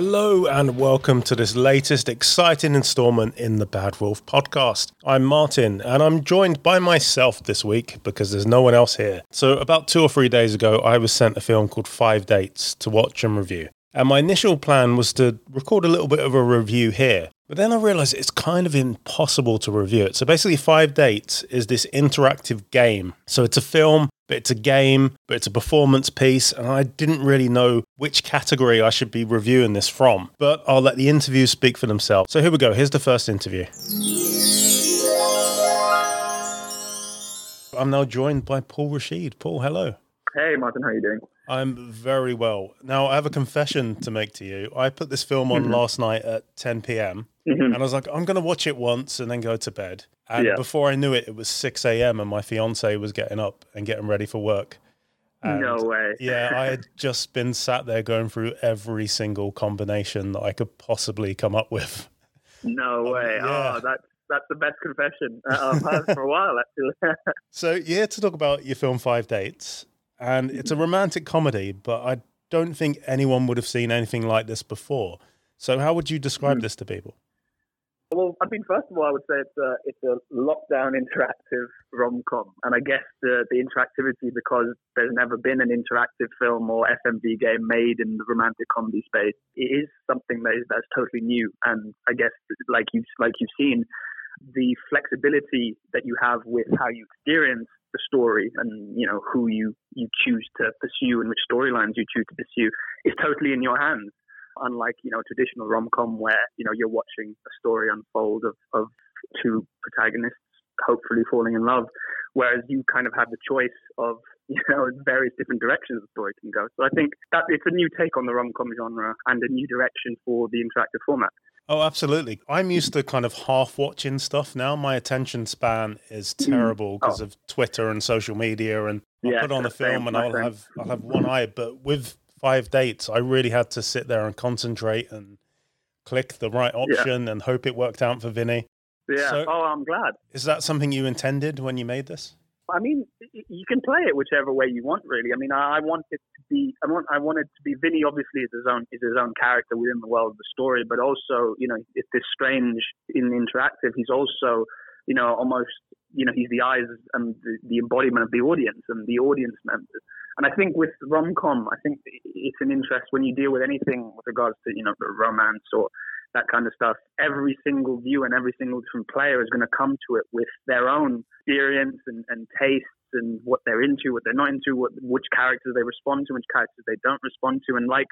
Hello, and welcome to this latest exciting installment in the Bad Wolf podcast. I'm Martyn, and I'm joined by myself this week because there's no one else here. So, about two or three days ago, I was sent a film called Five Dates to watch and review. And my initial plan was to record a little bit of a review here. But then I realized it's kind of impossible to review it. So basically, Five Dates is this interactive game. So it's a film, but it's a game, but it's a performance piece. And I didn't really know which category I should be reviewing this from. But I'll let the interviews speak for themselves. So here we go. Here's the first interview. I'm now joined by Paul Raschid. Paul, hello. Hey, Martyn, how are you doing? I'm very well. Now, I have a confession to make to you. I put this film on mm-hmm. last night at 10 p.m. Mm-hmm. and I was like, I'm going to watch it once and then go to bed. And yeah. before I knew it, it was 6 a.m. and my fiance was getting up and getting ready for work. And no way. yeah, I had just been sat there going through every single combination that I could possibly come up with. No um, way. Yeah. Oh, that's that's the best confession I've had for a while, actually. so, you yeah, to talk about your film Five Dates, and it's a romantic comedy, but I don't think anyone would have seen anything like this before. So, how would you describe mm. this to people? Well, I mean, first of all, I would say it's a it's a lockdown interactive rom com, and I guess the the interactivity because there's never been an interactive film or FMV game made in the romantic comedy space. It is something that is that's totally new, and I guess like you like you've seen, the flexibility that you have with how you experience the story and you know who you you choose to pursue and which storylines you choose to pursue is totally in your hands. Unlike you know traditional rom-com where you know you're watching a story unfold of, of two protagonists hopefully falling in love whereas you kind of have the choice of you know various different directions the story can go. So i think that it's a new take on the rom-com genre and a new direction for the interactive format Oh, absolutely. I'm used to kind of half watching stuff now. My attention span is mm. terrible because oh. of Twitter and social media. And I'll yeah, put on a film and I'll have I'll have one eye. But with five dates, I really had to sit there and concentrate and click the right option yeah. and hope it worked out for Vinny. Yeah. So, oh, I'm glad. Is that something you intended when you made this? I mean, you can play it whichever way you want, really. I mean, I want it to be, I want, I want it to be. Vinny obviously is his own, is his own character within the world of the story, but also, you know, it's this strange in interactive. He's also, you know, almost, you know, he's the eyes and the, the embodiment of the audience and the audience members. And I think with rom com, I think it's an interest when you deal with anything with regards to, you know, romance or that kind of stuff. Every single view and every single different player is going to come to it with their own experience and, and tastes and what they're into, what they're not into, what, which characters they respond to, which characters they don't respond to. And like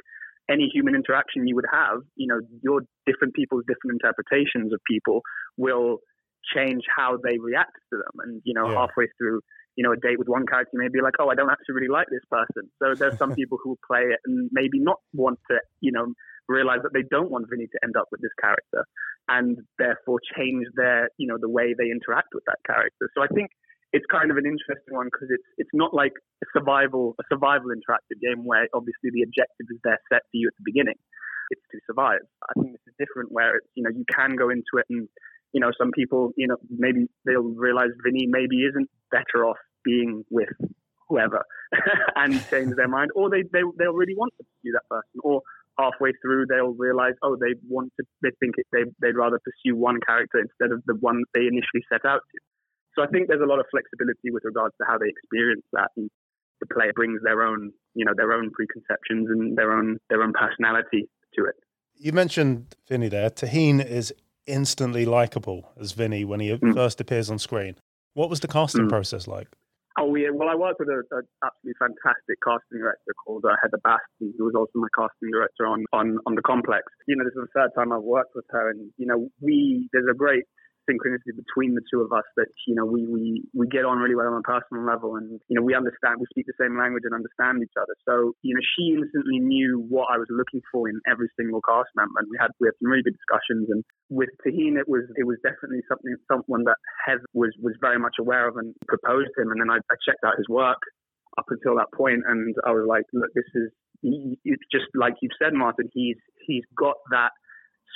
any human interaction you would have, you know, your different people's different interpretations of people will change how they react to them. And, you know, yeah. halfway through, you know, a date with one character, you may be like, oh, I don't actually really like this person. So there's some people who will play it and maybe not want to, you know, realize that they don't want Vinny to end up with this character and therefore change their, you know, the way they interact with that character. So I think it's kind of an interesting one because it's it's not like a survival a survival interactive game where obviously the objective is there set for you at the beginning. It's to survive. I think this is different where it's you know you can go into it and you know some people you know maybe they'll realize Vinny maybe isn't better off being with whoever and change their mind or they, they they'll really want to pursue that person or halfway through they'll realize oh they want to they think it, they they'd rather pursue one character instead of the one they initially set out to. So i think there's a lot of flexibility with regards to how they experience that and the player brings their own you know their own preconceptions and their own their own personality to it. You mentioned vinny there. Taheen is instantly likable as vinny when he mm. first appears on screen. What was the casting mm. process like Oh yeah, well I worked with an absolutely fantastic casting director called uh, Heather Baston, who was also my casting director on, on on the Complex. You know, this is the third time I've worked with her, and you know, we there's a great synchronicity between the two of us that you know we we we get on really well on a personal level and you know we understand we speak the same language and understand each other. So you know she instantly knew what I was looking for in every single cast member. And we had we had some really good discussions. And with Taheen it was it was definitely something someone that Heather was was very much aware of and proposed him. And then I, I checked out his work up until that point and I was like look this is it's just like you've said Martyn he's he's got that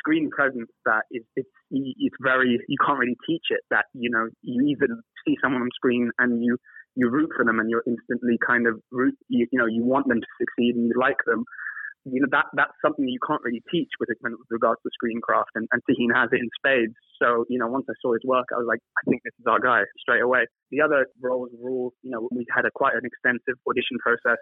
screen presence that is it's it's very you can't really teach it that you know you even see someone on screen and you you root for them and you're instantly kind of root you, you know you want them to succeed and you like them you know that that's something you can't really teach with, with regards to screencraft, and, and Taheen has it in spades. So you know, once I saw his work, I was like, I think this is our guy straight away. The other roles all, you know, we had a quite an extensive audition process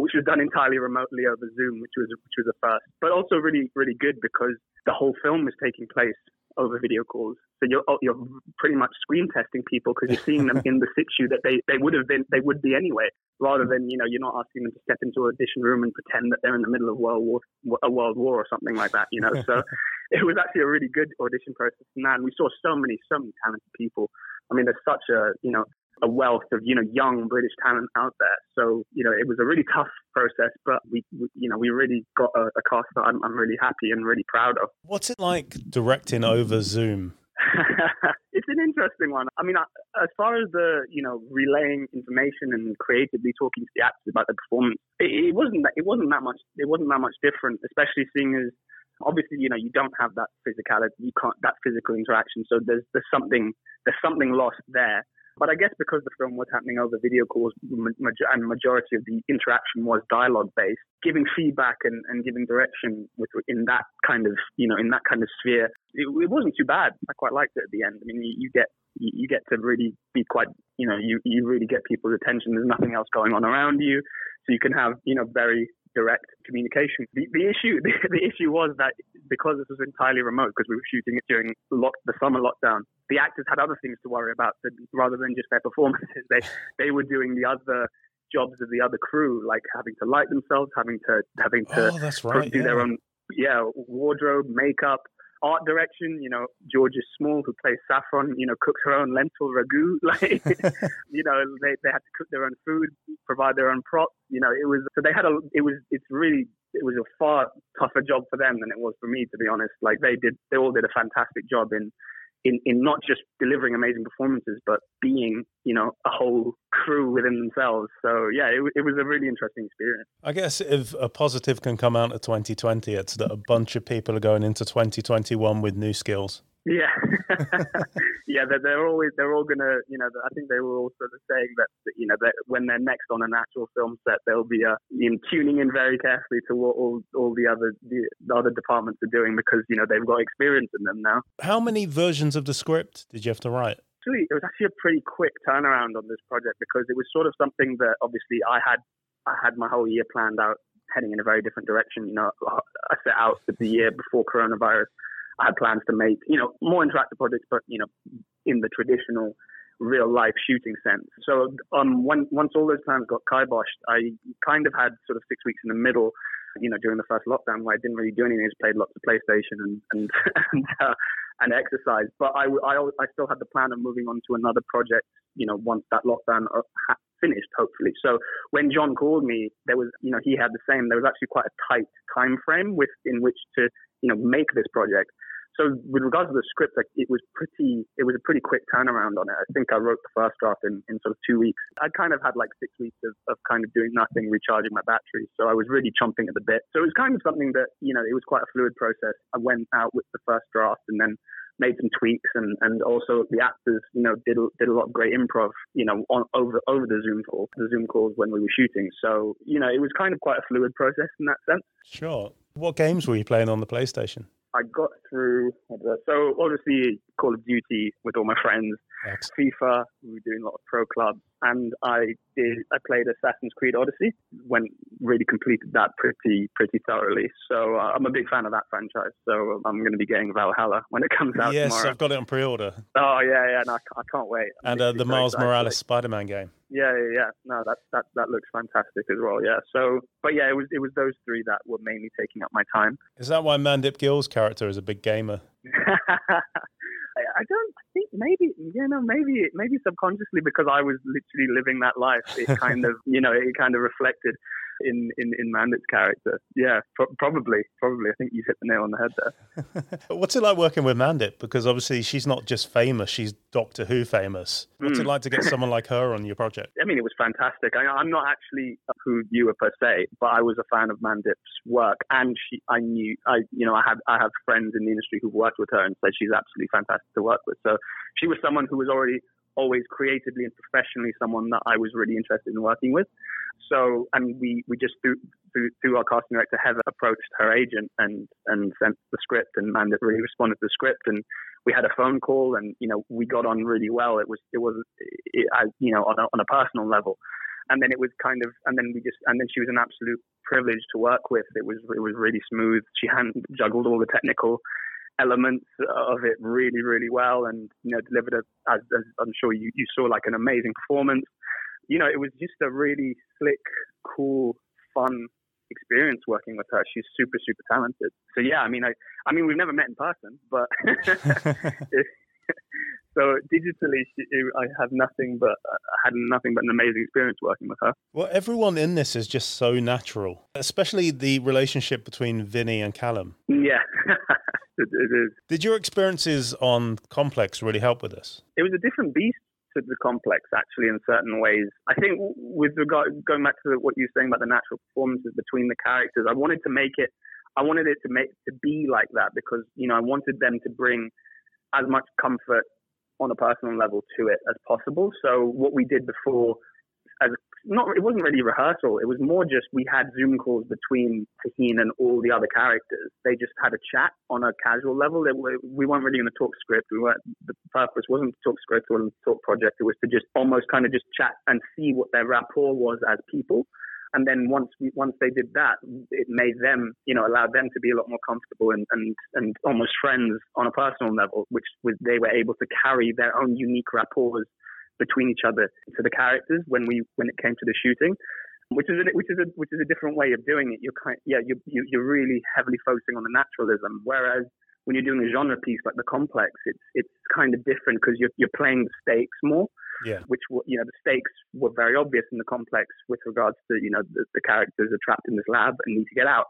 which was done entirely remotely over Zoom, which was which was a first, but also really really good because the whole film was taking place over video calls. So you're oh, you're pretty much screen testing people because you're seeing them in the situ that they, they would have been they would be anyway, rather than you know you're not asking them to step into an audition room and pretend that they're in the middle of World War a World War or something like that. You know, so it was actually a really good audition process. And we saw so many so many talented people. I mean, there's such a you know a wealth of you know young British talent out there. So you know it was a really tough process, but we, we you know we really got a, a cast that I'm, I'm really happy and really proud of. What's it like directing over Zoom? it's an interesting one. I mean, as far as the you know relaying information and creatively talking to the actors about the performance, it, it wasn't that it wasn't that much it wasn't that much different, especially seeing as obviously you know you don't have that physicality, you can't that physical interaction. So there's there's something there's something lost there. But I guess because the film was happening over video calls and majority of the interaction was dialogue based, giving feedback and, and giving direction with, in that kind of, you know, in that kind of sphere, it, it wasn't too bad. I quite liked it at the end. I mean, you, you get you, you get to really be quite, you know, you, you really get people's attention. There's nothing else going on around you. So you can have, you know, very direct communication. The, the issue the, the, issue was that because this was entirely remote, because we were shooting it during lock, the summer lockdown, the actors had other things to worry about rather than just their performances. They they were doing the other jobs of the other crew, like having to light themselves, having to having to oh, right, do yeah. their own yeah wardrobe, makeup, art direction. You know, Georgia Small, who plays Saffron, you know, cooks her own lentil ragu. Like, you know, they, they had to cook their own food, provide their own props. You know, it was so they had a. It was it's really it was a far tougher job for them than it was for me, to be honest. Like they did, they all did a fantastic job in in, in not just delivering amazing performances, but being, you know, a whole crew within themselves. So yeah, it, it was a really interesting experience. I guess if a positive can come out of 2020, it's that a bunch of people are going into 2021 with new skills. Yeah, yeah. They're, they're always they're all gonna you know I think they were all sort of saying that you know that when they're next on an actual film set they'll be uh, in tuning in very carefully to what all all the other the, the other departments are doing because you know they've got experience in them now. How many versions of the script did you have to write? Actually, it was actually a pretty quick turnaround on this project because it was sort of something that obviously I had I had my whole year planned out heading in a very different direction. You know, I set out the year before coronavirus had plans to make, you know, more interactive projects, but, you know, in the traditional real life shooting sense. So um, when, once all those plans got kiboshed, I kind of had sort of six weeks in the middle, you know, during the first lockdown where I didn't really do anything. I just played lots of PlayStation and, and, and, uh, and exercise. But I, I, I still had the plan of moving on to another project, you know, once that lockdown uh, finished, hopefully. So when John called me, there was, you know, he had the same. There was actually quite a tight time frame with in which to, you know, make this project. So with regards to the script, like it was pretty, it was a pretty quick turnaround on it. I think I wrote the first draft in, in sort of two weeks. I kind of had like six weeks of, of kind of doing nothing, recharging my batteries. So I was really chomping at the bit. So it was kind of something that, you know, it was quite a fluid process. I went out with the first draft and then made some tweaks and, and also the actors, you know, did did a lot of great improv, you know, on over over the Zoom call, the Zoom calls when we were shooting. So, you know, it was kind of quite a fluid process in that sense. Sure. What games were you playing on the PlayStation? I got through. So obviously, Call of Duty with all my friends, Excellent. FIFA. We were doing a lot of pro clubs, and I did. I played Assassin's Creed Odyssey. Went really completed that pretty pretty thoroughly. So uh, I'm a big fan of that franchise. So I'm going to be getting Valhalla when it comes out. Yes, tomorrow. I've got it on pre-order. Oh yeah, yeah. No, I can't wait. and uh, the Miles Morales Spider-Man game. Yeah, yeah, yeah. No, that that that looks fantastic as well. Yeah. So, but yeah, it was it was those three that were mainly taking up my time. Is that why Mandip Gill's character is a big gamer? I don't I think maybe you know maybe maybe subconsciously because I was literally living that life. It kind of you know it kind of reflected in in in Mandip's character. Yeah, pro- probably, probably. I think you hit the nail on the head there. What's it like working with Mandip? Because obviously she's not just famous; she's Doctor Who famous. What's mm. it hmm. like to get someone like her on your project? I mean, it was fantastic. I, am not actually a Who viewer per se, but I was a fan of Mandip's work, and she, I knew, I you know, I have I have friends in the industry who've worked with her and said she's absolutely fantastic to work with. So she was someone who was already always creatively and professionally someone that I was really interested in working with. So, I mean, we, we just through, through, through our casting director Heather approached her agent and and sent the script, and Mandip really responded to the script, and we had a phone call, and you know we got on really well. It was it was it, you know on a, on a personal level, and then it was kind of and then we just and then she was an absolute privilege to work with. It was it was really smooth. She hand juggled all the technical elements of it really really well, and you know delivered a as, as I'm sure you you saw like an amazing performance. You know, it was just a really slick, cool, fun experience working with her. She's super, super talented. So yeah, I mean, I, I mean, we've never met in person, but so digitally, she, I have nothing but I had nothing but an amazing experience working with her. Well, everyone in this is just so natural, especially the relationship between Vinny and Callum. Yeah. it, it is. Did your experiences on Complex really help with this? It was a different beast to the complex actually in certain ways. I think with regard going back to what you were saying about the natural performances between the characters, I wanted to make it I wanted it to make to be like that because you know I wanted them to bring as much comfort on a personal level to it as possible. So what we did before as not it wasn't really rehearsal. It was more just we had Zoom calls between Taheen and all the other characters. They just had a chat on a casual level. Were, we weren't really going to talk script. We weren't. The purpose wasn't to talk script or to talk project. It was to just almost kind of just chat and see what their rapport was as people. And then once once they did that, it made them, you know, allowed them to be a lot more comfortable and, and, and almost friends on a personal level, which was they were able to carry their own unique rapports between each other to the characters when we when it came to the shooting, which is a, which is a which is a different way of doing it. You're kind yeah you, you you're really heavily focusing on the naturalism, whereas when you're doing a genre piece like the complex, it's it's kind of different because you're you're playing the stakes more. Yeah. Which you know the stakes were very obvious in the complex with regards to you know the, the characters are trapped in this lab and need to get out.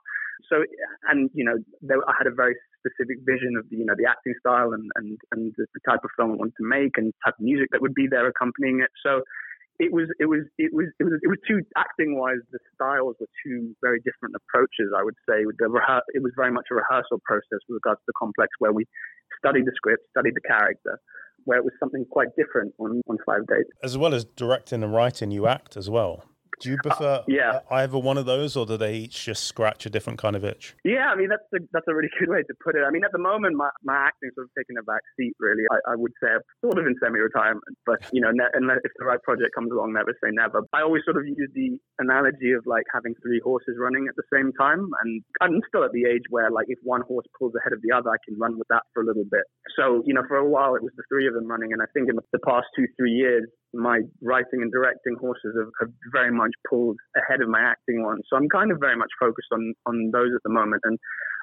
So and you know there, I had a very specific vision of the, you know, the acting style and, and, and the, the type of film I wanted to make and the type of music that would be there accompanying it. So it was, it was, it was, it was, it was two acting wise, the styles were two very different approaches. I would say the rehe- it was very much a rehearsal process with regards to the complex where we studied the script, studied the character, where it was something quite different on, on Five Dates. As well as directing and writing, you act as well. Do you prefer uh, yeah. either one of those, or do they each just scratch a different kind of itch? Yeah, I mean that's a, that's a really good way to put it. I mean, at the moment, my, my acting sort of taking a back seat. Really, I, I would say I'm sort of in semi-retirement, but you know, ne- unless if the right project comes along, never say never. I always sort of use the analogy of like having three horses running at the same time, and I'm still at the age where like if one horse pulls ahead of the other, I can run with that for a little bit. So you know, for a while it was the three of them running, and I think in the past two three years, my writing and directing horses have, have, very much pulled ahead of my acting ones. So I'm kind of very much focused on on those at the moment, and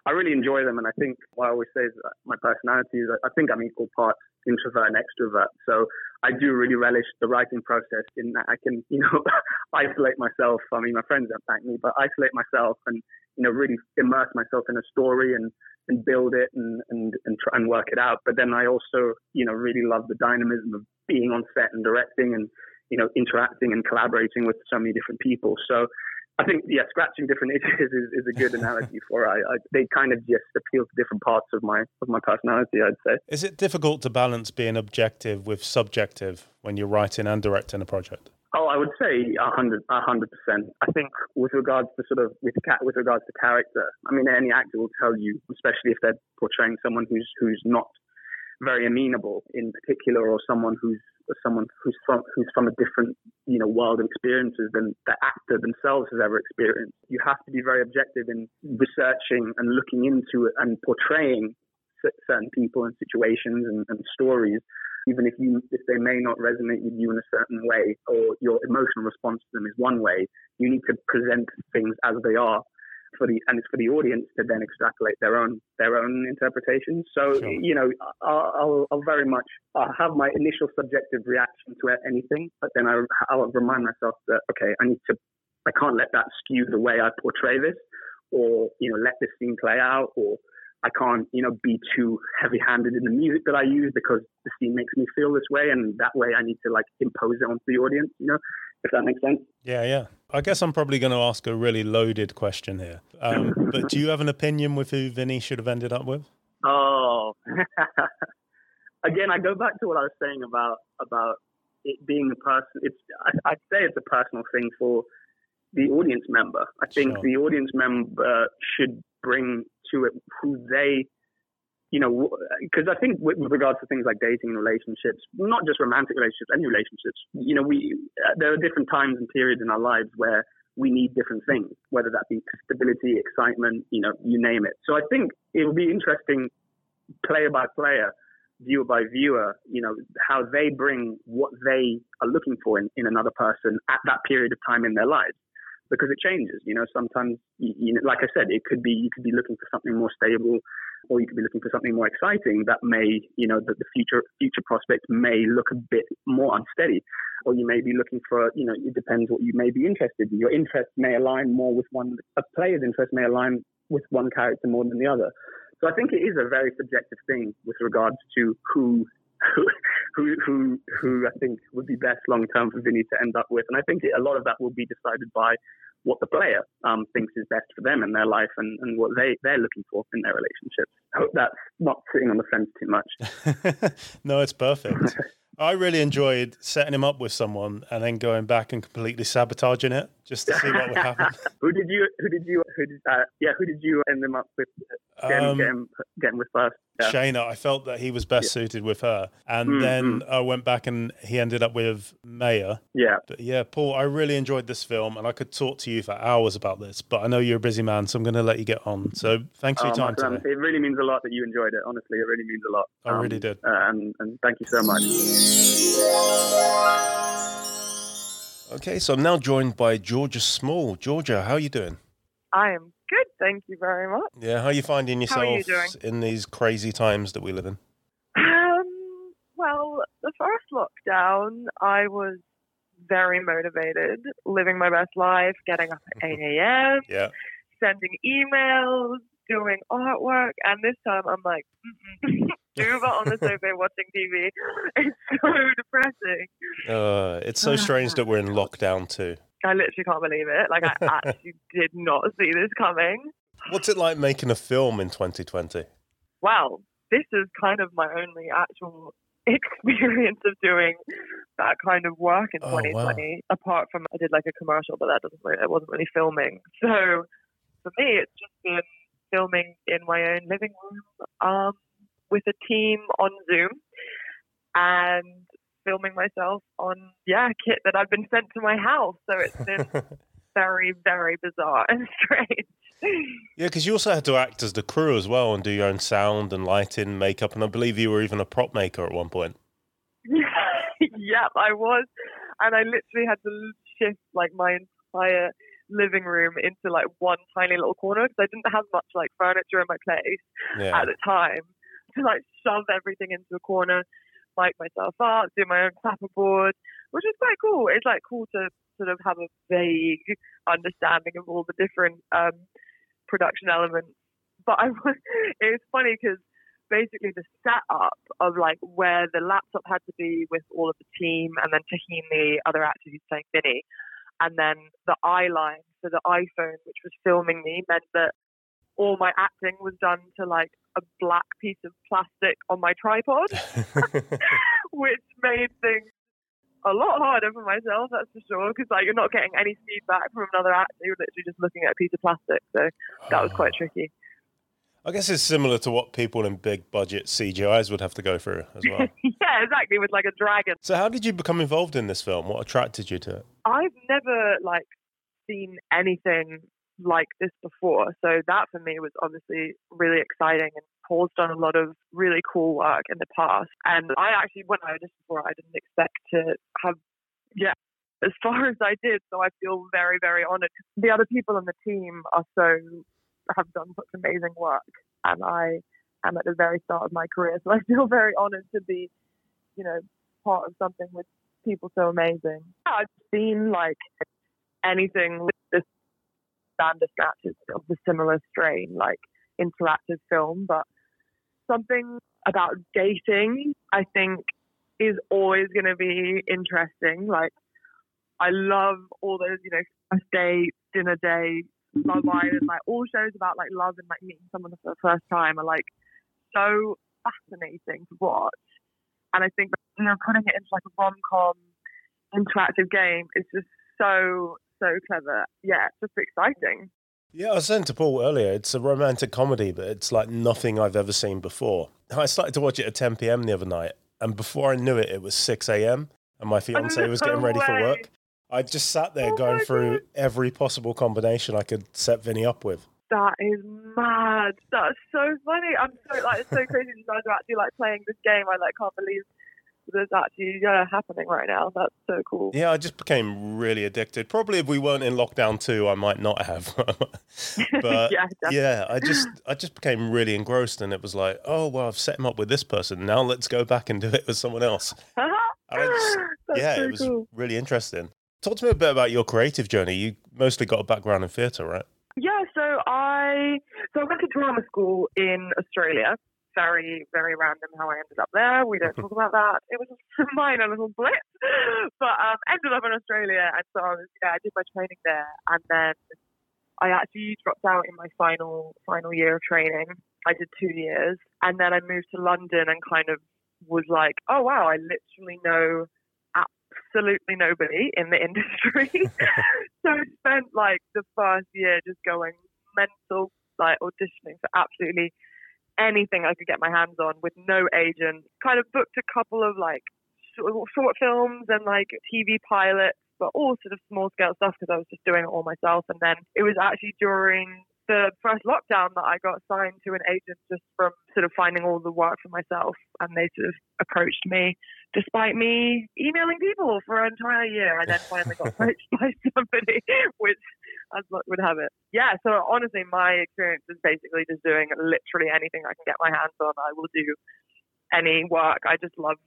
I really enjoy them. And I think what I always say is my personality is I think I'm equal parts introvert and extrovert. So I do really relish the writing process in that I can you know isolate myself. I mean, my friends don't thank me, but isolate myself and you know really immerse myself in a story and and build it and and and try and work it out. But then I also you know really love the dynamism of being on set and directing and you know interacting and collaborating with so many different people. So I think yeah, scratching different itches is, is a good analogy for. I, I, they kind of just appeal to different parts of my of my personality. I'd say. Is it difficult to balance being objective with subjective when you're writing and directing a project? Oh, I would say a hundred, a hundred percent. I think with regards to sort of with cat with regards to character, I mean, any actor will tell you, especially if they're portraying someone who's who's not very amenable in particular, or someone who's someone who's from who's from a different you know world of experiences than the actor themselves has ever experienced. You have to be very objective in researching and looking into it and portraying certain people and situations and, and stories even if you if they may not resonate with you in a certain way or your emotional response to them is one way, you need to present things as they are for the and it's for the audience to then extrapolate their own their own interpretation. So sure. you know, I'll, I'll, I'll, very much I'll have my initial subjective reaction to anything, but then I, I'll remind myself that okay, I need to I can't let that skew the way I portray this, or you know, let this scene play out, or I can't, you know, be too heavy-handed in the music that I use because the scene makes me feel this way, and that way I need to like impose it onto the audience. You know, if that makes sense. Yeah, yeah. I guess I'm probably going to ask a really loaded question here. Um, but do you have an opinion with who Vinny should have ended up with? Oh, again, I go back to what I was saying about about it being a person. It's I, I'd say it's a personal thing for the audience member. I think Sure. the audience member should bring to it who they, you know, because I think with, with regards to things like dating and relationships, not just romantic relationships, any relationships, you know, we uh, there are different times and periods in our lives where we need different things, whether that be stability, excitement, you know, you name it. So I think it will be interesting, player by player, viewer by viewer, you know, how they bring what they are looking for in, in another person at that period of time in their lives. Because it changes, you know. Sometimes, you, you know, like I said, it could be you could be looking for something more stable, or you could be looking for something more exciting that may, you know, that the future future prospects may look a bit more unsteady, or you may be looking for, you know, it depends what you may be interested in. Your interest may align more with one, a player's interest may align with one character more than the other. So I think it is a very subjective thing with regards to who. Who, who, who who I think would be best long term for Vinny to end up with, and I think a lot of that will be decided by what the player um, thinks is best for them in their life and, and what they, they're looking for in their relationships. I hope that's not sitting on the fence too much. no, it's perfect. I really enjoyed setting him up with someone and then going back and completely sabotaging it just to see what would happen. who did you? Who did you? Who did? Uh, yeah, who did you end him up with? Getting, Um, getting, getting with first. Yeah. Shayna, I felt that he was best suited with her. And Mm, then I went back and he ended up with Maya. yeah. But yeah, Paul, I really enjoyed this film and I could talk to you for hours about this, but I know you're a busy man, so I'm going to let you get on. So thanks for your Um, time um, today. it really means a lot that you enjoyed it. Honestly, it really means a lot. I really did. Uh, and, and thank you so much. Okay, so I'm now joined by Georgia Small. Georgia, how are you doing? I am good, thank you very much. Yeah, how are you finding yourself you in these crazy times that we live in? Um, well, the first lockdown, I was very motivated, living my best life, getting up at 8 a.m., Yeah. sending emails, doing artwork, and this time I'm like. Duva on the sofa watching TV. It's so depressing. Uh, it's so strange that we're in lockdown too. I literally can't believe it. Like, I actually did not see this coming. What's it like making a film in 2020? wow, this is kind of my only actual experience of doing that kind of work in Oh, wow. 2020. Apart from I did like a commercial, but that doesn't really, it wasn't really filming. So for me, it's just been filming in my own living room um, with a team on Zoom and filming myself on yeah kit that I've been sent to my house. So it's been very very bizarre and strange. Yeah, because you also had to act as the crew as well and do your own sound and lighting, makeup, and I believe you were even a prop maker at one point. yep, I was, and I literally had to shift like my entire living room into like one tiny little corner because I didn't have much like furniture in my place Yeah. at the time to like shove everything into a corner, mic myself up, do my own clapperboard, which is quite cool. It's like cool to sort of have a vague understanding of all the different um, production elements. But I was, it was funny because basically the setup of like where the laptop had to be with all of the team, and then Taheen, the other actor who's playing Vinny, and then the eye line, so the iPhone which was filming me, meant that all my acting was done to like a black piece of plastic on my tripod, which made things a lot harder for myself, that's for sure, because like you're not getting any feedback from another actor, you're literally just looking at a piece of plastic. So that was quite ah. tricky. I guess it's similar to what people in big budget CGIs would have to go through as well. yeah, exactly, with like a dragon. so, how did you become involved in this film? What attracted you to it? I've never like seen anything like this before, so that for me was obviously really exciting. And Paul's done a lot of really cool work in the past, and I actually when I auditioned for it, I didn't expect to have yeah as far as I did. So I feel very very honoured. The other people on the team are so have done such amazing work, and I am at the very start of my career, so I feel very honoured to be you know part of something with people so amazing. Yeah, I've seen like anything Bandersnatch of the similar strain, like interactive film, but something about dating, I think, is always going to be interesting. Like, I love all those, you know, first date, dinner date, Love Island, like all shows about like love and like meeting someone for the first time are like so fascinating to watch. And I think you know putting it into like a rom com interactive game is just so so clever. Yeah, just exciting. Yeah, I was saying to Paul earlier, it's a romantic comedy, but it's like nothing I've ever seen before. I started to watch it at 10 p.m. the other night, and before I knew it, it was 6 a.m. and my oh, fiance was getting ready for work. I just sat there Oh going through God. every possible combination I could set Vinny up with. That is mad. That's so funny. I'm so like it's so crazy you guys are actually like playing this game. I like can't believe that's actually yeah, happening right now. That's so cool. Yeah, I just became really addicted. Probably if we weren't in lockdown too, I might not have. but yeah, yeah, I just I just became really engrossed, and it was like, oh well, I've set him up with this person. Now let's go back and do it with someone else. Just- yeah, so it was cool. really interesting. Talk to me a bit about your creative journey. You mostly got a background in theatre, right? Yeah, so I so I went to drama school in Australia. Very, very random how I ended up there. We don't talk about that. It was a minor little blip, but um, ended up in Australia, and so I was yeah, I did my training there, and then I actually dropped out in my final final year of training. I did two years, and then I moved to London and kind of was like, oh wow, I literally know absolutely nobody in the industry. so I spent like the first year just going mental, like auditioning for absolutely anything I could get my hands on with no agent. Kind of booked a couple of like short, films and like TV pilots, but all sort of small scale stuff because I was just doing it all myself. And then it was actually during the first lockdown that I got signed to an agent just from sort of finding all the work for myself. And they sort of approached me despite me emailing people for an entire year. I then finally got approached by somebody, which as luck would have it. Yeah, so honestly, my experience is basically just doing literally anything I can get my hands on. I will do any work. I just love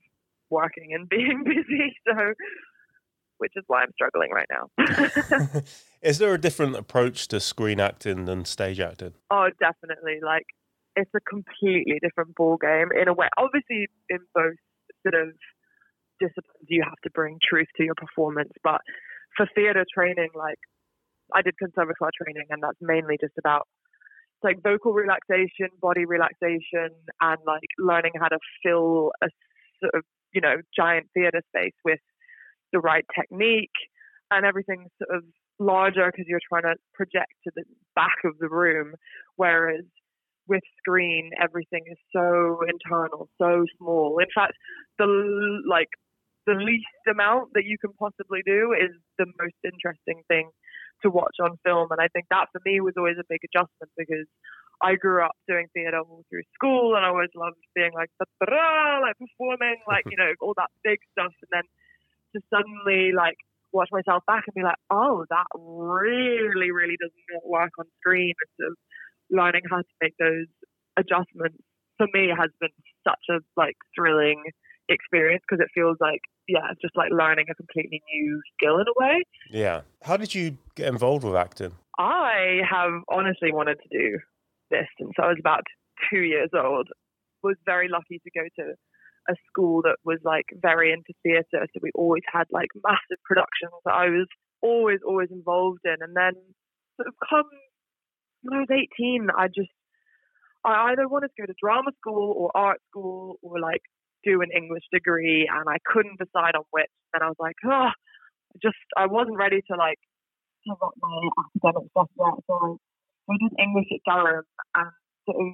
working and being busy. So, which is why I'm struggling right now. Is there a different approach to screen acting than stage acting? Oh, definitely. Like it's a completely different ball game in a way. Obviously, in both sort of disciplines, you have to bring truth to your performance. But for theatre training, like I did conservatoire training, and that's mainly just about like vocal relaxation, body relaxation, and like learning how to fill a sort of you know giant theatre space with the right technique and everything's sort of larger because you're trying to project to the back of the room, whereas with screen everything is so internal, so small. In fact, the like the least amount that you can possibly do is the most interesting thing to watch on film, and I think that for me was always a big adjustment because. I grew up doing theatre all through school, and I always loved being like, like performing, like you know, all that big stuff, and then to suddenly like watch myself back and be like, oh, that really, really does not work on screen. And sort of learning how to make those adjustments for me has been such a like thrilling experience because it feels like yeah, it's just like learning a completely new skill in a way. Yeah. How did you get involved with acting? I have honestly wanted to do this since I was about two years old. Was very lucky to go to a school that was like very into theatre, so we always had like massive productions that I was always always involved in. And then sort of come when I was 18, I just I either wanted to go to drama school or art school or like do an English degree, and I couldn't decide on which. And I was like, oh, just I wasn't ready to like give up my academic stuff yet. So I did English at Durham and sort of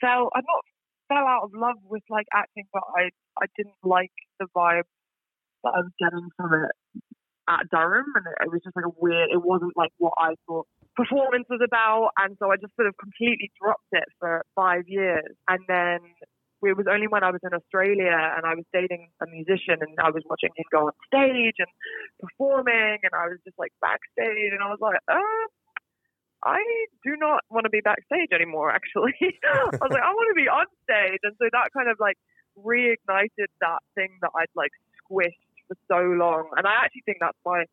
fell. I'm not fell out of love with like acting, but I I didn't like the vibe that I was getting from it at Durham, and it, it was just like a weird. It wasn't like what I thought performance was about, and so I just sort of completely dropped it for five years, and then. It was only when I was in Australia and I was dating a musician and I was watching him go on stage and performing and I was just like backstage and I was like, oh, I do not want to be backstage anymore, actually. I was like, I want to be on stage. And so that kind of like reignited that thing that I'd like squished for so long. And I actually think that's why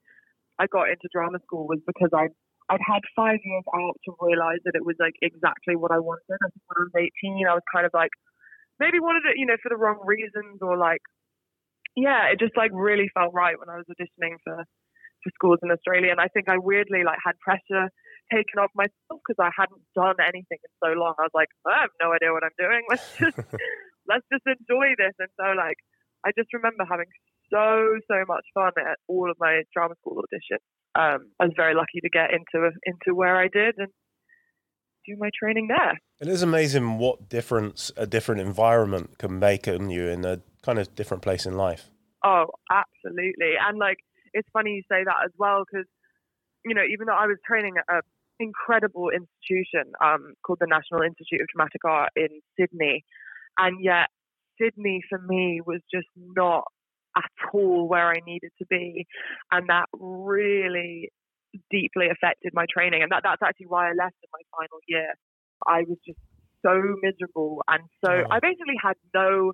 I got into drama school was because I I'd had five years out to realize that it was like exactly what I wanted. I think when I was 18, I was kind of like, maybe wanted it, you know, for the wrong reasons or like, yeah, it just like really felt right when I was auditioning for, for schools in Australia. And I think I weirdly like had pressure taken off myself because I hadn't done anything in so long. I was like, I have no idea what I'm doing. Let's just, let's just enjoy this. And so like, I just remember having so, so much fun at all of my drama school auditions. um, I was very lucky to get into into where I did and do my training there. It is amazing what difference a different environment can make on you in a kind of different place in life. Oh, absolutely. And like, it's funny you say that as well because, you know, even though I was training at an incredible institution um, called the National Institute of Dramatic Art in Sydney, and yet Sydney for me was just not at all where I needed to be. And that really deeply affected my training. And that, that's actually why I left in my final year. I was just so miserable. And so oh. I basically had no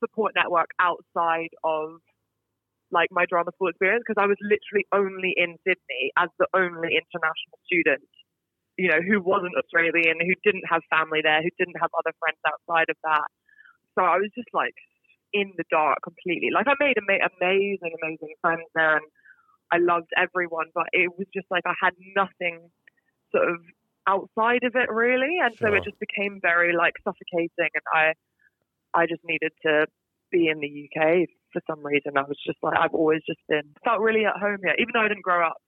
support network outside of like my drama school experience because I was literally only in Sydney as the only international student, you know, who wasn't Australian, who didn't have family there, who didn't have other friends outside of that. So I was just like in the dark completely. Like I made ama- amazing, amazing friends there, and I loved everyone, but it was just like I had nothing sort of outside of it really, and sure. so it just became very like suffocating, and I I just needed to be in the UK for some reason. I was just like I've always just been felt really at home here, even though I didn't grow up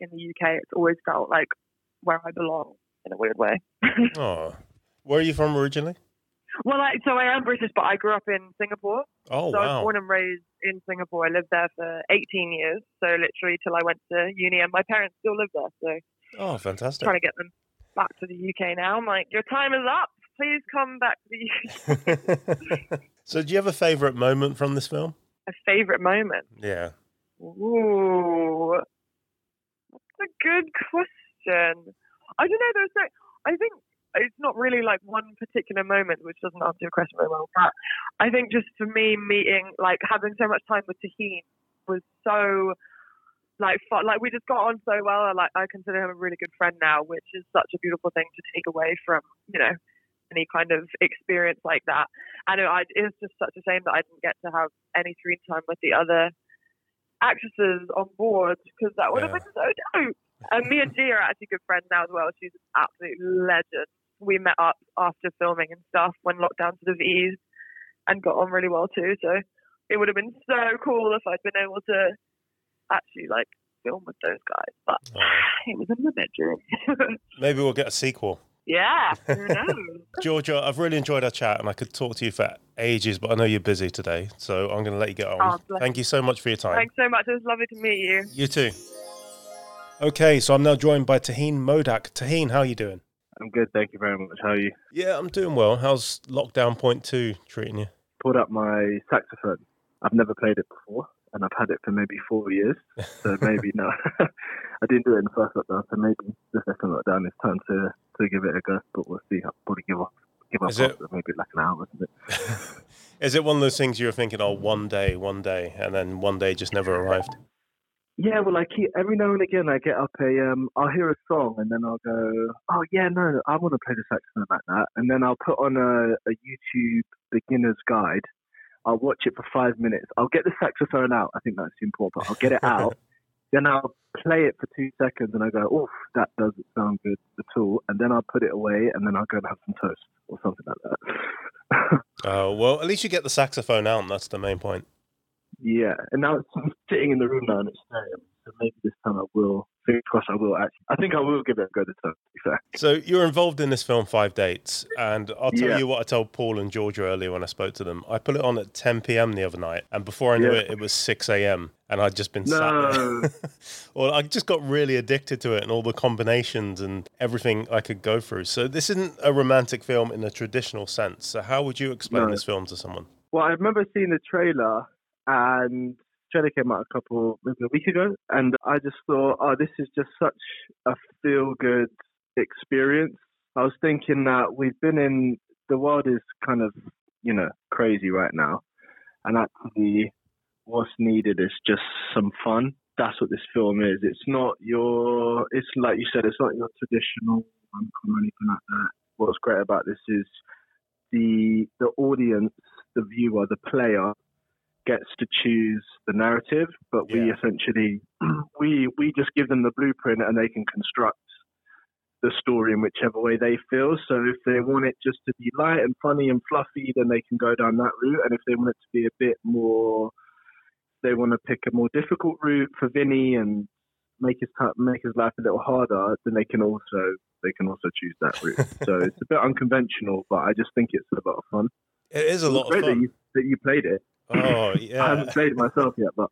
in the UK. It's always felt like where I belong in a weird way. oh, where are you from originally? Well, I, so I am British, but I grew up in Singapore. Oh, so wow. I was born and raised in Singapore. I lived there for 18 years, so literally till I went to uni, and my parents still live there. So, oh, fantastic! Trying to get them back to the UK now. I'm like, your time is up. Please come back to the UK. so, do you have a favourite moment from this film? A favourite moment? Yeah. Ooh, that's a good question. I don't know. There's no. I think it's not really like one particular moment, which doesn't answer your question very well. But I think just for me, meeting, like having so much time with Taheen was so like fun. Like we just got on so well. Like I consider him a really good friend now, which is such a beautiful thing to take away from, you know, any kind of experience like that. And it, I, it was just such a shame that I didn't get to have any screen time with the other actresses on board because that would yeah. have been so dope. And me and G are actually good friends now as well. She's an absolute legend we met up after filming and stuff when lockdown sort of eased and got on really well too. So it would have been so cool if I'd been able to actually like film with those guys. But oh. it was in the bedroom. Maybe we'll get a sequel. Yeah, Who knows? Georgia, I've really enjoyed our chat and I could talk to you for ages, but I know you're busy today, so I'm going to let you get on. Oh, Thank you so much for your time. Thanks so much. It was lovely to meet you. You too. Okay, so I'm now joined by Taheen Modak. Taheen, how are you doing? I'm good, thank you very much. How are you? Yeah, I'm doing well. How's lockdown point two treating you? Pulled up my saxophone. I've never played it before, and I've had it for maybe four years. So maybe no, I didn't do it in the first lockdown. So maybe the second lockdown is time to to give it a go. But we'll see. I'll probably give up give up it, maybe like an hour, isn't it? is it one of those things you were thinking, oh, one day, one day, and then one day just never arrived? Yeah, well, I keep every now and again I get up a um, I'll hear a song and then I'll go, oh yeah, no, I want to play the saxophone like that, and then I'll put on a, a YouTube beginner's guide. I'll watch it for five minutes. I'll get the saxophone out. I think that's important. I'll get it out. then I'll play it for two seconds and I go, oof, that doesn't sound good at all. And then I'll put it away and then I'll go and have some toast or something like that. Oh, well, at least you get the saxophone out and that's the main point. Yeah, and now it's sitting in the room now and it's there. So maybe this time I will. Fingers crossed, I will actually. I think I will give it a go this time. To be fair. So you're involved in this film Five Dates, and I'll tell yeah. you what I told Paul and Georgia earlier when I spoke to them. I put it on at 10 p.m. the other night, and before I knew yeah. it, it was 6 a.m. And I'd just been no. sat there. well, I just got really addicted to it and all the combinations and everything I could go through. So this isn't a romantic film in a traditional sense. So how would you explain no. this film to someone? Well, I remember seeing the trailer and trailer came out a couple maybe a week ago, and I just thought, oh, this is just such a feel good experience. I was thinking that we've been in the world is kind of you know crazy right now, and actually what's needed is just some fun. That's what this film is. It's not your. It's like you said. It's not your traditional or anything like that. What's great about this is the the audience, the viewer, the player gets to choose the narrative, but we yeah. essentially we we just give them the blueprint and they can construct the story in whichever way they feel. So if they want it just to be light and funny and fluffy, then they can go down that route. And if they want it to be a bit more, they want to pick a more difficult route for Vinny and make his make his life a little harder, then they can also they can also choose that route. so it's a bit unconventional, but I just think it's a lot of fun. It is a lot of great that you, that you played it. Oh yeah. I haven't played it myself yet, but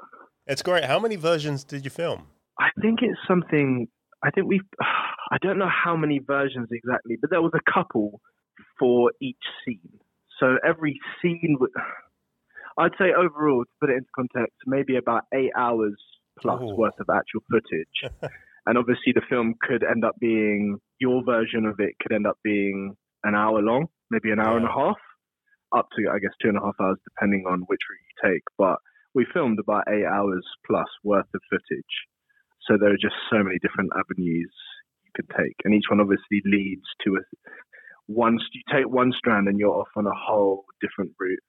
it's great. How many versions did you film? I think it's something. I think we've. I don't know how many versions exactly, but there was a couple for each scene. So every scene would. I'd say overall, to put it into context, maybe about eight hours plus Ooh. worth of actual footage. and obviously, the film could end up being your version of it could end up being an hour long, maybe an hour and a half, up to I guess two and a half hours, depending on which route you take. But we filmed about eight hours plus worth of footage. So there are just so many different avenues you could take, and each one obviously leads to a once You take one strand, and you're off on a whole different route.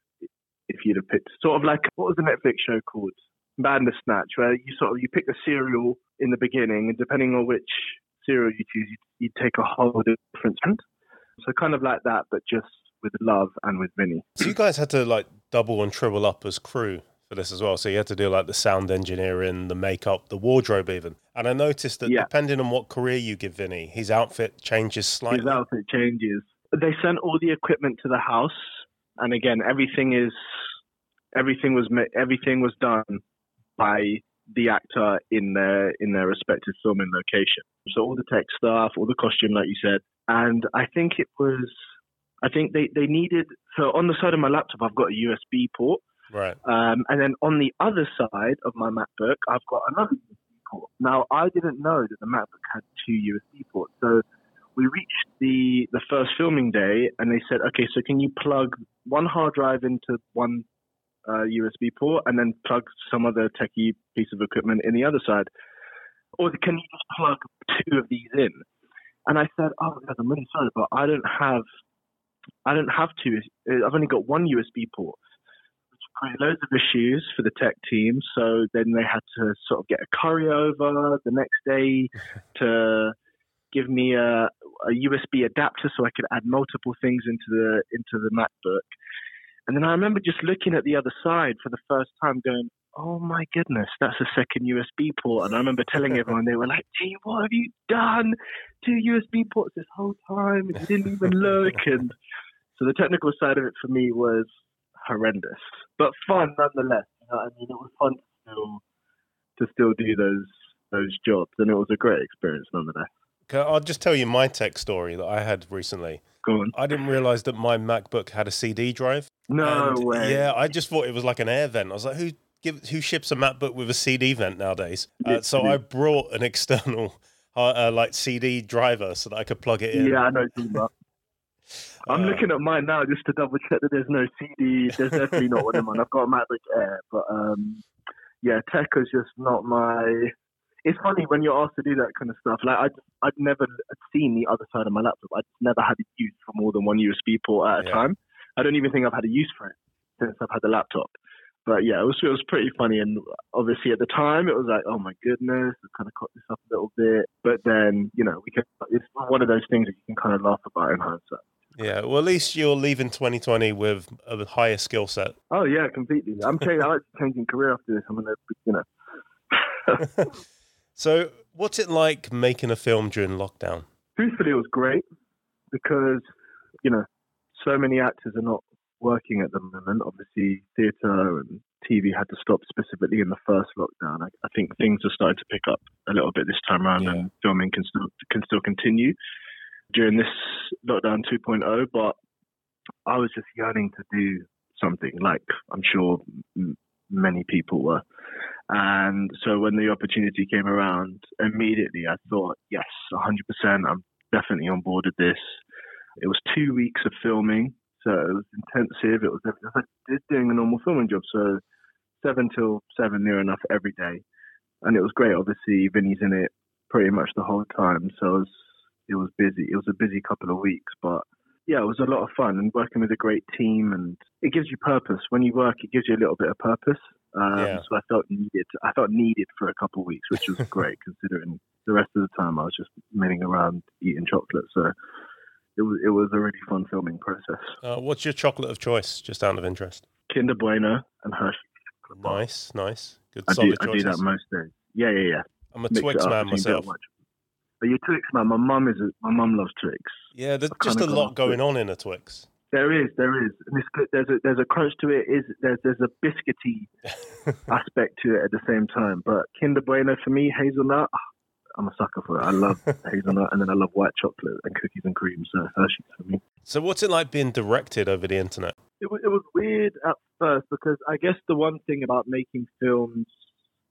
If you'd have picked, sort of like what was the Netflix show called, Bandersnatch, where you sort of you pick a cereal in the beginning, and depending on which cereal you choose, you, you take a whole different strand. So kind of like that, but just with love and with Vinny. So you guys had to like double and triple up as crew for this as well. So you had to do like the sound engineering, the makeup, the wardrobe, even. And I noticed that Yeah. depending on what career you give Vinny, his outfit changes slightly. His outfit changes. They sent all the equipment to the house, and again, everything is everything was everything was done by the actor in their in their respective filming location. So all the tech stuff, all the costume, like you said, and I think it was. I think they, they needed so on the side of my laptop I've got a USB port, Right. um, and then on the other side of my MacBook I've got another USB port. Now I didn't know that the MacBook had two USB ports, so we reached the the first filming day and they said, okay, so can you plug one hard drive into one uh, USB port and then plug some other techie piece of equipment in the other side, or can you just plug two of these in? And I said, oh, guys, I'm really sorry, but I don't have, I don't have two. uh, I've only got one USB port. Which created loads of issues for the tech team. So then they had to sort of get a courier over the next day to give me a, a USB adapter so I could add multiple things into the into the MacBook. And then I remember just looking at the other side for the first time, going, "Oh my goodness, that's a second USB port." And I remember telling everyone, they were like, "Gee, what have you done? Two USB ports this whole time, and you didn't even look." And so the technical side of it for me was horrendous, but fun nonetheless. You know what I mean? It was fun to still to still do those those jobs, and it was a great experience nonetheless. I'll just tell you my tech story that I had recently. Go on. I didn't realize that my MacBook had a CD drive. No And, way. Yeah, I just thought it was like an air vent. I was like, who give, who ships a MacBook with a CD vent nowadays? Uh, so I brought an external uh, uh, like CD driver so that I could plug it in. Yeah, I know what you're talking about. I'm Uh, looking at mine now just to double check that there's no CD. There's definitely not one of mine. I've got a MacBook Air, but um, yeah, tech is just not my. It's funny when you're asked to do that kind of stuff. Like I'd, I'd never seen the other side of my laptop. I'd never had it used for more than one USB port at a Yeah. time. I don't even think I've had a use for it since I've had the laptop. But yeah, it was it was pretty funny, and obviously at the time it was like, oh my goodness, I kind of caught this up a little bit. But then you know, we can. It's one of those things that you can kind of laugh about in hindsight. Yeah, well, at least you're leaving 2020 with a higher skill set. Oh yeah, completely. I'm changing. I like changing career after this. I'm gonna, you know. So, what's it like making a film during lockdown? Truthfully, it was great because you know so many actors are not working at the moment. Obviously, theatre and TV had to stop specifically in the first lockdown. I, I think things are starting to pick up a little bit this time around, Yeah. and filming can still can still continue during this lockdown 2.0. But I was just yearning to do something, like I'm sure many people were. And so when the opportunity came around, immediately I thought, yes, 100%, I'm definitely on board with this. It was two weeks of filming, so it was intensive. It was, was like doing a normal filming job, so seven till seven, near enough every day, and it was great. Obviously, Vinny's in it pretty much the whole time, so it was it was busy. It was a busy couple of weeks, but yeah, it was a lot of fun and working with a great team, and it gives you purpose. When you work, it gives you a little bit of purpose. Um, Yeah. So I felt needed. I felt needed for a couple of weeks, which was great considering the rest of the time I was just milling around eating chocolate. So it was it was a really fun filming process. Uh, what's your chocolate of choice, just out of interest? Kinder Bueno and Hershey. Nice, nice. Good I do, I do that most days. Yeah, yeah, yeah. I'm a mix Twix man between a bit myself. Are you Twix man? My mum is. A, my mum loves Twix. Yeah, there's I've just a lot going on in a Twix. There is, there is. And it's. There's a there's a crunch to it. Is there's there's a biscuity aspect to it at the same time. But Kinder Bueno for me, hazelnut. ah, I'm a sucker for it. I love hazelnut, and then I love white chocolate and cookies and cream. So Hershey's for me. So what's it like being directed over the internet? It was, it was weird at first because I guess the one thing about making films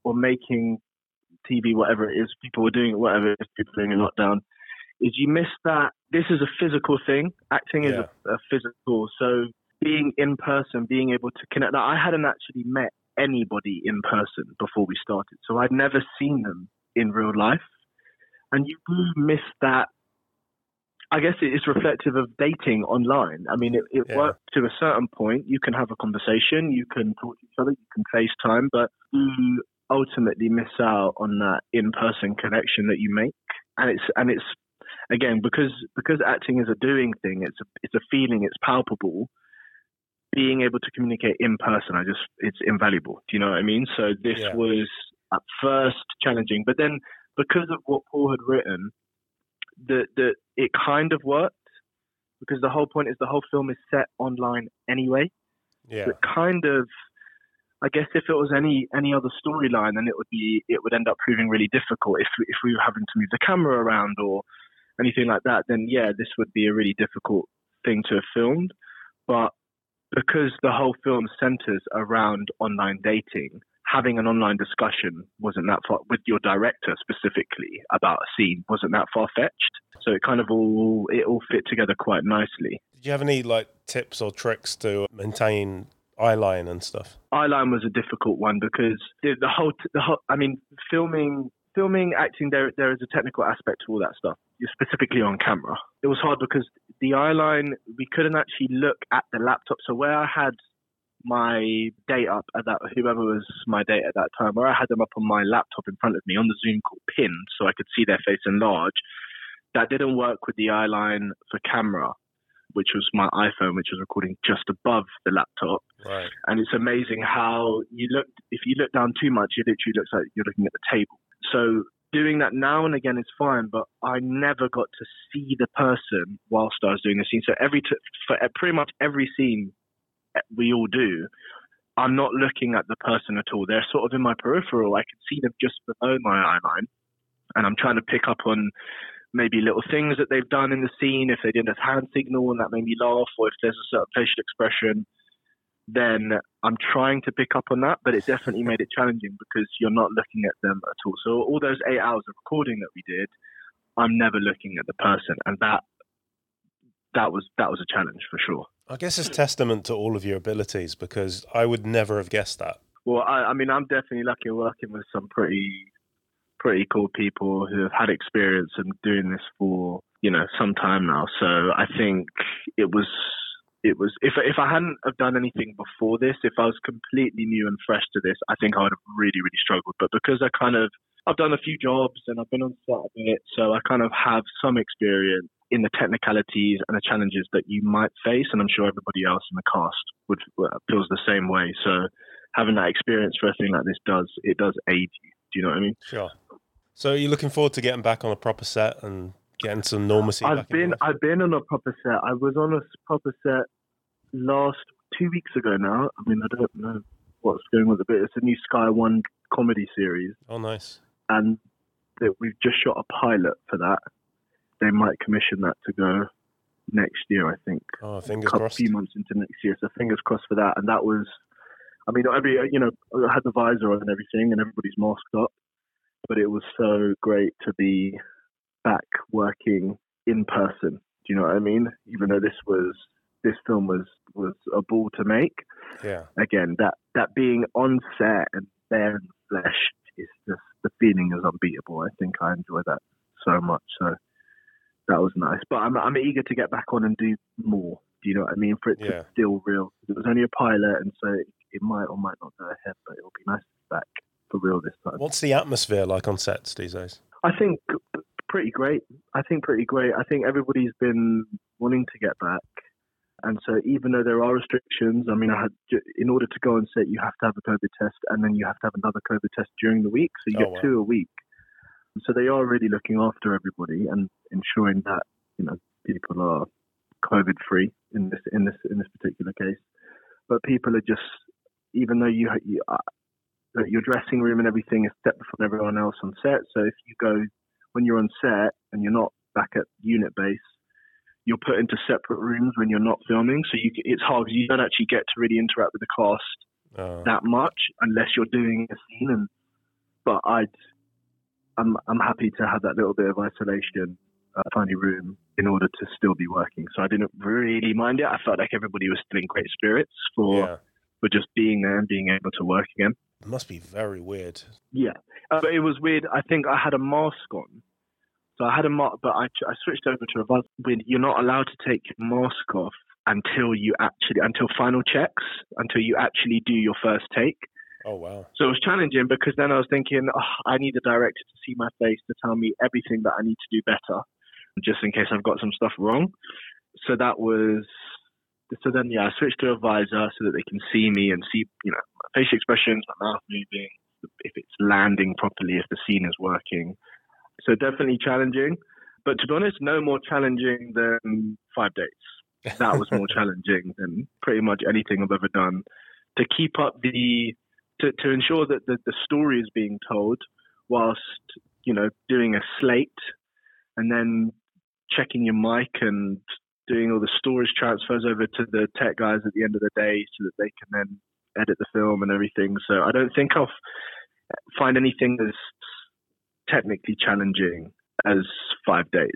or making TV, whatever it is, people were doing it, whatever it is, people doing in lockdown, is you miss that this is a physical thing. Acting is Yeah. a, a physical. So being in person, being able to connect. Now, I hadn't actually met anybody in person before we started, so I'd never seen them in real life. And you do miss that I guess it is reflective of dating online. I mean, it, it Yeah. works to a certain point. You can have a conversation, you can talk to each other, you can FaceTime, but you ultimately miss out on that in-person connection that you make. And it's and it's again because because acting is a doing thing. It's a it's a feeling. It's palpable. Being able to communicate in person, I just it's invaluable. Do you know what I mean? So this Yeah. was at first challenging, but then because of what Paul had written, the the it kind of worked because the whole point is the whole film is set online anyway. Yeah. So it kind of I guess if it was any any other storyline, then it would be it would end up proving really difficult if if we were having to move the camera around or anything like that. Then yeah, this would be a really difficult thing to have filmed. But because the whole film centers around online dating, having an online discussion wasn't that far with your director specifically about a scene wasn't that far fetched. So it kind of all it all fit together quite nicely. Did you have any like tips or tricks to maintain eyeline and stuff? eyeline was a difficult one because the, the whole the whole I mean filming filming acting there there is a technical aspect to all that stuff specifically on camera. It was hard because the eyeline we couldn't actually look at the laptop. So where I had my date up at that whoever was my date at that time where I had them up on my laptop in front of me on the Zoom call pinned so I could see their face enlarged that didn't work with the eyeline for camera which was my iPhone which was recording just above the laptop. Right. and it's amazing how you look if you look down too much it literally looks like you're looking at the table. So doing that now and again is fine but i never got to see the person whilst i was doing the scene. So every t- for uh, pretty much every scene we all do i'm not looking at the person at all. They're sort of in my peripheral. I can see them just below my eye line and i'm trying to pick up on maybe little things that they've done in the scene if they did a hand signal and that made me laugh or if there's a certain facial expression then I'm trying to pick up on that, but it definitely made it challenging because you're not looking at them at all. So all those eight hours of recording that we did, I'm never looking at the person, and that that was that was a challenge for sure. I guess it's testament to all of your abilities because I would never have guessed that. Well, I, I mean, I'm definitely lucky working with some pretty pretty cool people who have had experience and doing this for you know some time now. So I think it was it was if if I hadn't have done anything before this, if I was completely new and fresh to this, I think I would have really really struggled. But because I kind of I've done a few jobs and I've been on set a bit, so I kind of have some experience in the technicalities and the challenges that you might face, and I'm sure everybody else in the cast would uh, feels the same way. So having that experience for a thing like this does it does aid you. Do you know what I mean? Sure. So you're you looking forward to getting back on a proper set and getting some normalcy? I've been? I've been on a proper set. I was on a proper set last two weeks ago now. I mean I don't know what's going on with it, but it's a new Sky One comedy series, Oh, nice. and that we've just shot a pilot for that. They might commission that to go next year, I think. Oh, fingers couple crossed. few months into next year. So fingers crossed for that. And that was, I mean, every you know, I had the visor on and everything, and everybody's masked up. But it was so great to be back working in person. Do you know what I mean? Even though this was this film was was a ball to make. Yeah. Again, that that being on set and there in the flesh is just the feeling is unbeatable. I think I enjoy that so much. So that was nice. But I'm I'm eager to get back on and do more. Do you know what I mean? For it Yeah. to feel real. It was only a pilot, and so it, it might or might not go ahead. But it'll be nice to be back for real this time. What's the atmosphere like on sets these days? I think pretty great. I think pretty great. I think everybody's been wanting to get back. And so even though there are restrictions, I mean, I had in order to go on set, you have to have a COVID test, and then you have to have another COVID test during the week. So you Oh, get wow. two a week. So they are really looking after everybody and ensuring that you know people are COVID free in this in this in this particular case. But people are just even though you, you uh, your dressing room and everything is separate from everyone else on set. So if you go when you're on set and you're not back at unit base, you're put into separate rooms when you're not filming. So you, it's hard because you don't actually get to really interact with the cast uh. that much unless you're doing a scene. And but I'd I'm I'm happy to have that little bit of isolation, a tiny room, in order to still be working. So I didn't really mind it. I felt like everybody was still in great spirits for yeah. for just being there and being able to work again. It must be very weird. Yeah, uh, but it was weird. I think I had a mask on. So I had a mask, but I, I switched over to a mask. You're not allowed to take your mask off until you actually, until final checks, until you actually do your first take. Oh wow! So it was challenging because then I was thinking, oh, I need a director to see my face to tell me everything that I need to do better, just in case I've got some stuff wrong. So that was. So then, yeah, I switched to a visor so that they can see me and see, you know, my facial expressions, my mouth moving, if it's landing properly, if the scene is working. So definitely challenging, but to be honest, no more challenging than five dates. That was more challenging than pretty much anything I've ever done. To keep up the to, to ensure that the, the story is being told whilst you know doing a slate and then checking your mic and doing all the storage transfers over to the tech guys at the end of the day so that they can then edit the film and everything. So I don't think I'll find anything as technically challenging as Five Dates.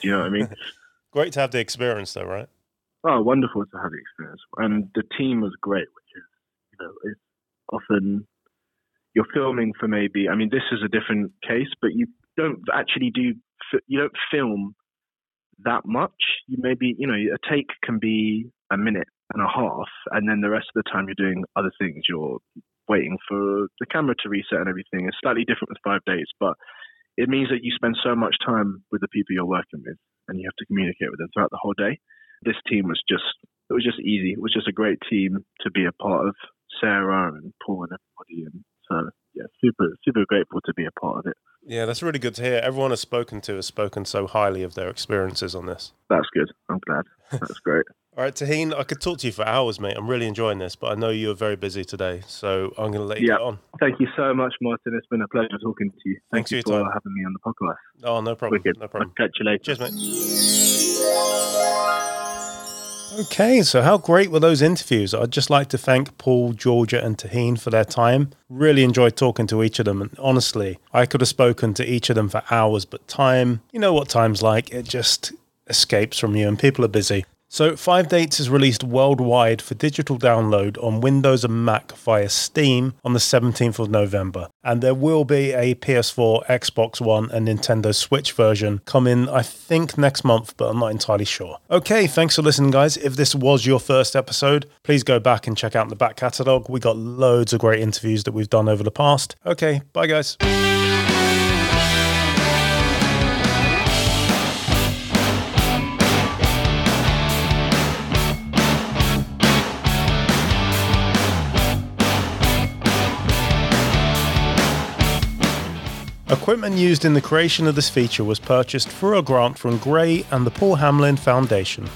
Do you know what I mean? great to have the experience, though, right? Oh, wonderful to have the experience, and the team was great, which is you know it's often you're filming for maybe. I mean, this is a different case, but you don't actually do you don't film that much. You maybe you know a take can be a minute and a half, and then the rest of the time you're doing other things. You're waiting for the camera to reset and everything. It's slightly different with Five Dates, but it means that you spend so much time with the people you're working with, and you have to communicate with them throughout the whole day. This team was just it was just easy. It was just a great team to be a part of. Sarah and Paul and everybody, and so yeah, super super grateful to be a part of it. Yeah, that's really good to hear. Everyone has spoken to has spoken so highly of their experiences on this. That's good. I'm glad. That's great. All right, Taheen, I could talk to you for hours, mate. I'm really enjoying this, but I know you're very busy today, so I'm going to let you yeah. get on. Thank you so much, Martyn. It's been a pleasure talking to you. Thanks you for time. having me on the podcast. Oh, no problem. Wicked. No problem. I'll catch you later. Cheers, mate. Okay, so how great were those interviews? I'd just like to thank Paul, Georgia, and Taheen for their time. Really enjoyed talking to each of them, and honestly, I could have spoken to each of them for hours, but time, you know what time's like, it just escapes from you, and people are busy. So, Five Dates is released worldwide for digital download on Windows and Mac via Steam on the 17th of November. And there will be a PS4, Xbox One, and Nintendo Switch version coming, I think, next month, but I'm not entirely sure. Okay, thanks for listening, guys. If this was your first episode, please go back and check out the back catalogue. We got loads of great interviews that we've done over the past. Okay, bye, guys. Equipment used in the creation of this feature was purchased through a grant from Gray and the Paul Hamlyn Foundation.